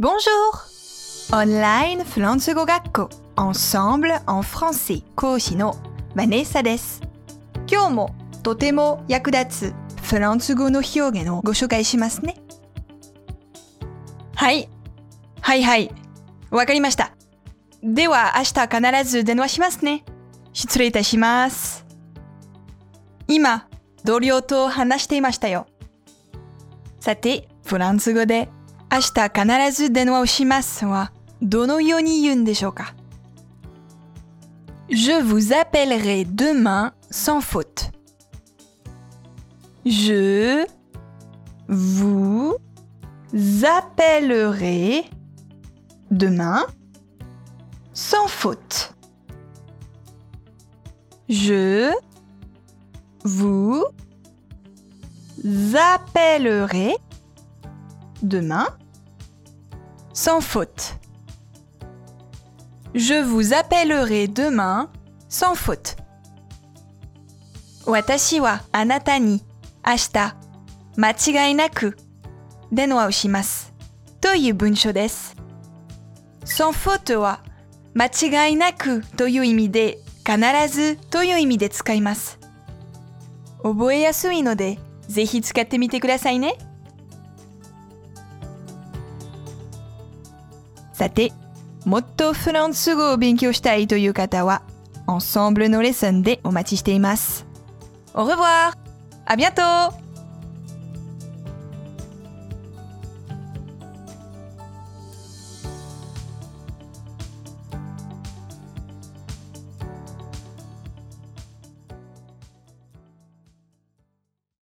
Bonjour! Online フランス語学校 Ensemble en français 講師のバネッサです。今日もとても役立つフランス語の表現をご紹介しますね。はい。はいはい。わかりました。では明日必ず電話しますね。失礼いたします。今、同僚と話していましたよ。さて、フランス語で明日必ず電話をしますはどのように言うんでしょうか Je vous appellerai demain sans faute. Je vous appellerai demain sans faute. Je vous appellerai demain sans faute. Je vous appellerai demain sans faute. 私はあなたに明日間違いなく電話をしますという文章です。sans faute は間違いなくという意味で必ずという意味で使います。覚えやすいのでぜひ使ってみてくださいね。さて、もっとフランス語を勉強したいという方は、Ensemble のレッスンでお待ちしています。Au revoir! À bientôt!